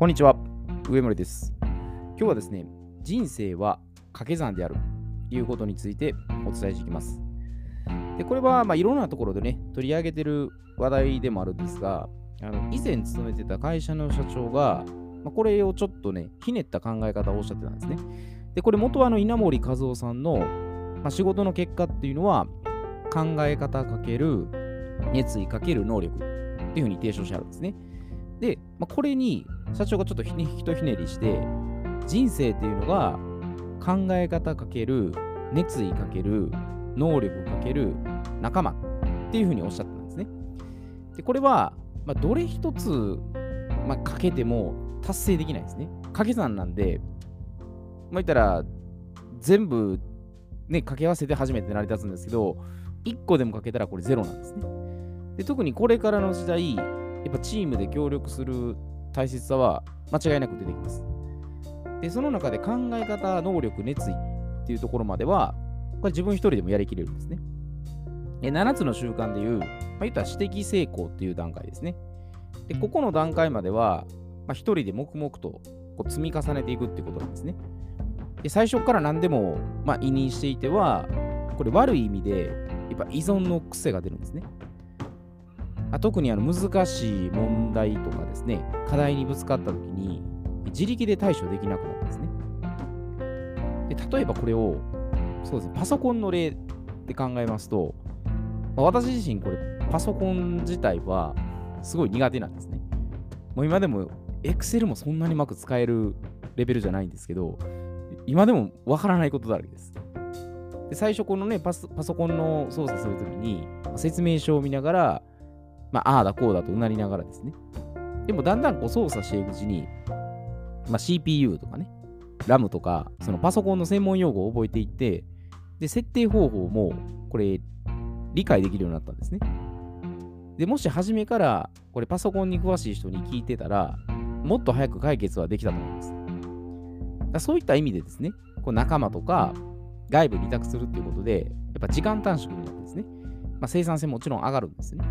こんにちは、上森です。今日はですね、人生は掛け算であるということについてお伝えしていきます。でこれはまあいろんなところでね、取り上げてる話題でもあるんですが、あの以前勤めてた会社の社長が、まあ、これをちょっとね、ひねった考え方をおっしゃってたんですね。で、これ元はあの稲森和夫さんの、まあ、仕事の結果っていうのは、考え方かける熱意かける能力っていうふうに提唱してあるんですね。で、まあ、これに社長がちょっとひねひとひねりして、人生っていうのが考え方かける熱意かける能力かける仲間っていうふうにおっしゃったんですね。で、これは、まあ、どれ一つ、まあ、かけても達成できないですね。掛け算なんで、まあ、言ったら、全部、ね、掛け合わせて初めて成り立つんですけど、1個でもかけたらこれゼロなんですね。で特にこれからの時代、やっぱチームで協力する大切さは間違いなく出てきます。で、その中で考え方、能力、熱意っていうところまでは、これ自分一人でもやりきれるんですね。で7つの習慣でいう、まあ、言ったら私的成功っていう段階ですね。で、ここの段階までは、まあ、一人で黙々とこう積み重ねていくっていうことなんですね。で、最初から何でも、まあ、委任していては、これ悪い意味で、やっぱ依存の癖が出るんですね。あ特にあの難しい問題とかですね、課題にぶつかったときに、自力で対処できなくなるんですね。で例えばこれを、そうですね、パソコンの例で考えますと、まあ私自身これ、パソコン自体はすごい苦手なんですね。もう今でも、Excel もそんなにうまく使えるレベルじゃないんですけど、今でもわからないことだらけです。で最初このね、パソコンの操作するときに、説明書を見ながら、まあ、ああだこうだとうなりながらですね。でもだんだんこう操作していくうちに、まあ、CPU とかね、RAM とか、そのパソコンの専門用語を覚えていって、で、設定方法もこれ理解できるようになったんですね。で、もし初めからこれパソコンに詳しい人に聞いてたら、もっと早く解決はできたと思います。だそういった意味でですね、こう仲間とか外部に委託するっていうことで、やっぱ時間短縮になってですね、まあ、生産性もちろん上がるんですね。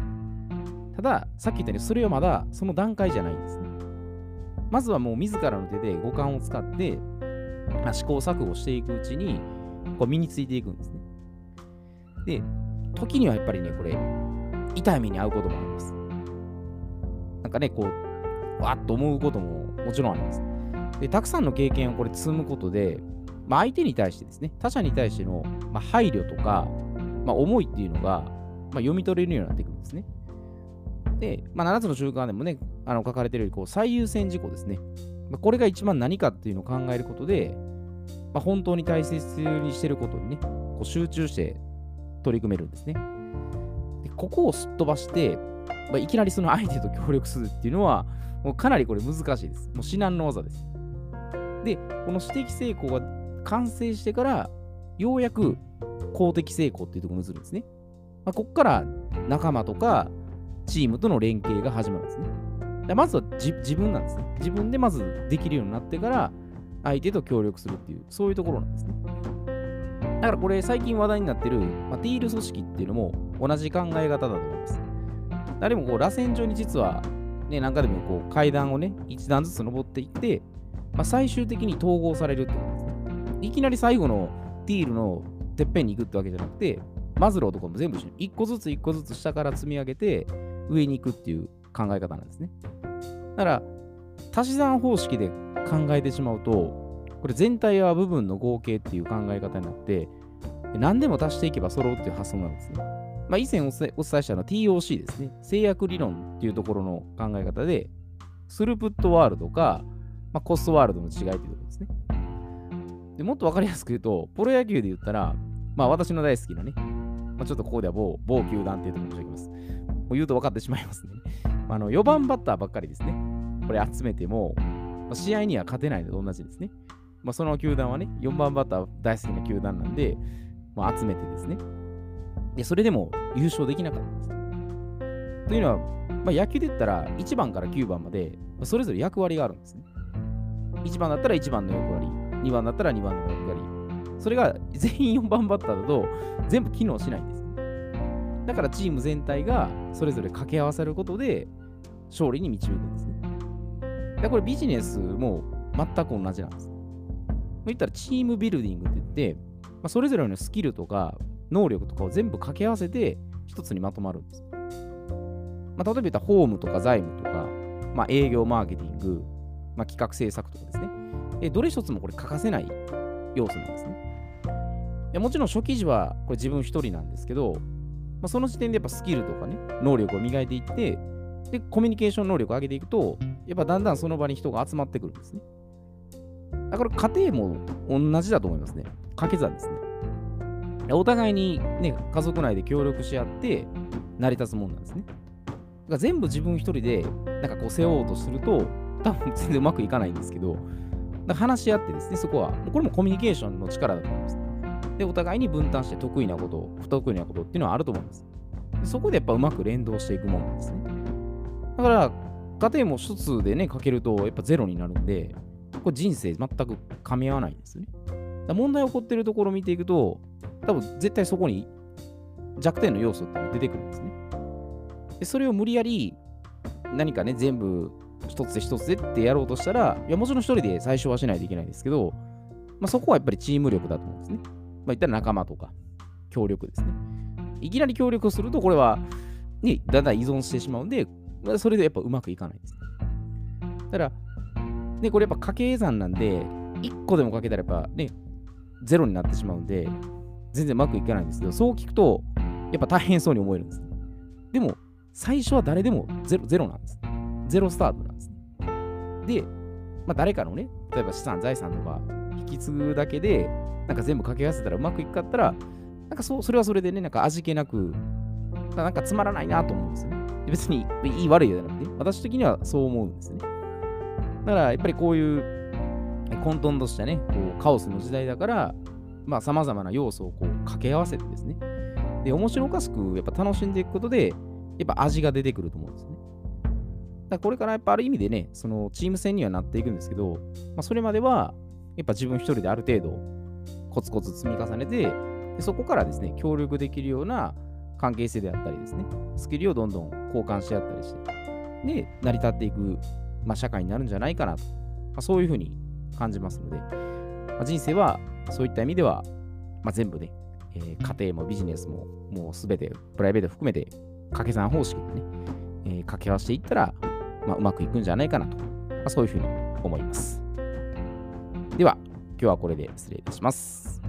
ただ、さっき言ったように、それはまだその段階じゃないんですね。まずはもう自らの手で五感を使って、まあ、試行錯誤していくうちに、こう身についていくんですね。で、時にはやっぱりね、これ、痛い目に遭うこともあります。なんかね、こう、わっと思うことももちろんあります。で、たくさんの経験をこれ積むことで、まあ、相手に対してですね、他者に対しての、まあ、配慮とか、まあ、思いっていうのが、まあ、読み取れるようになってくるんですね。で、まあ、7つの習慣でもね、あの書かれているようにこう最優先事項ですね。まあ、これが一番何かっていうのを考えることで、まあ、本当に大切にしていることにね、こう集中して取り組めるんですね。でここをすっ飛ばして、まあ、いきなりその相手と協力するっていうのは、もうかなりこれ難しいです。もう至難の技です。で、この私的成功が完成してから、ようやく公的成功っていうところに移るんですね。まあ、ここから仲間とかチームとの連携が始まるんですね。でまずは自分なんですね。自分でまずできるようになってから、相手と協力するっていう、そういうところなんですね。だからこれ最近話題になってる、まあ、ティール組織っていうのも同じ考え方だと思います。誰もこう螺旋状に実は、ね、なんかでもこう階段をね、一段ずつ登っていって、まあ、最終的に統合されるってことですね。いきなり最後のティールのてっぺんに行くってわけじゃなくて、マズローとかも全部一緒に一個ずつ一個ずつ下から積み上げて上に行くっていう考え方なんですね。だから、足し算方式で考えてしまうと、これ全体は部分の合計っていう考え方になって、何でも足していけば揃うっていう発想なんですね。まあ、以前お伝えしたのは TOC ですね。制約理論っていうところの考え方で、スループットワールドか、まあ、コストワールドの違いというところですね。でもっと分かりやすく言うと、プロ野球で言ったら、まあ私の大好きなね、まあ、ちょっとここでは某某球団っていうところにしておきます。う言うと分かってしまいますね。あ、の4番バッターばっかりですね。これ集めても、試合には勝てないのと同じですね。まあ、その球団はね、4番バッター大好きな球団なんで、まあ、集めてですね。で、それでも優勝できなかったんです。というのは、まあ、野球で言ったら1番から9番まで、それぞれ役割があるんですね。1番だったら1番の役割、2番だったら2番の役割。それが全員4番バッターだと全部機能しないんです。だからチーム全体がそれぞれ掛け合わせることで勝利に導くんですね。でこれビジネスも全く同じなんです。言ったらチームビルディングって言って、まあ、それぞれのスキルとか能力とかを全部掛け合わせて一つにまとまるんです。まあ、例えば言ったらホームとか財務とか、まあ、営業マーケティング、まあ、企画制作とかですね。えどれ一つもこれ欠かせない要素なんですね。もちろん初期時はこれ自分一人なんですけど、まあ、その時点でやっぱスキルとかね、能力を磨いていって、で、コミュニケーション能力を上げていくと、やっぱだんだんその場に人が集まってくるんですね。だから家庭も同じだと思いますね。掛け算ですね。お互いにね、家族内で協力し合って成り立つもんなんですね。だから全部自分一人でなんかこう背負おうとすると、多分全然うまくいかないんですけど、話し合ってですね、そこは、これもコミュニケーションの力だと思います。で、お互いに分担して得意なこと、不得意なことっていうのはあると思うんです。そこでやっぱうまく連動していくものなんですね。だから、家庭も一つでね、かけるとやっぱゼロになるんで、これ人生全く噛み合わないんですよね。だ問題起こってるところを見ていくと、多分絶対そこに弱点の要素っていうのが出てくるんですね。でそれを無理やり何かね、全部一つで一つでってやろうとしたら、いやもちろん一人で最初はしないといけないんですけど、まあ、そこはやっぱりチーム力だと思うんですね。まあ、言ったら仲間とか協力ですね。いきなり協力すると、これは、ね、だんだん依存してしまうんで、それでやっぱうまくいかないんです。だから、ね、これやっぱ掛け算なんで、1個でもかけたらやっぱね、ゼロになってしまうんで、全然うまくいかないんですけど、そう聞くと、やっぱ大変そうに思えるんです。でも、最初は誰でもゼロゼロなんです。ゼロスタートなんです。で、まあ、誰かのね、例えば資産、財産とかき継ぐだけで、なんか全部掛け合わせたらうまくいくかったら、なんかそそれはそれでね、なんか味気なく、なんかつまらないなと思うんですよね。別にいい悪いじゃなくて、私的にはそう思うんですね。だからやっぱりこういう混沌としたね、こうカオスの時代だから、まあ様々な要素をこう掛け合わせてですね、で、面白おかしくやっぱ楽しんでいくことで、やっぱ味が出てくると思うんですね。だからこれからやっぱある意味でね、そのチーム戦にはなっていくんですけど、まあ、それまでは、やっぱ自分一人である程度、コツコツ積み重ねて、でそこからですね、協力できるような関係性であったりですね、スキルをどんどん交換し合ったりして、で、成り立っていく、まあ、社会になるんじゃないかなと、まあ、そういうふうに感じますので、まあ、人生はそういった意味では、ま、全部ね、えー、家庭もビジネスも、もうすべて、プライベート含めて、掛け算方式でね、えー、掛け合わせていったら、ま、うまくいくんじゃないかなと、ま、そういうふうに思います。では、今日はこれで失礼いたします。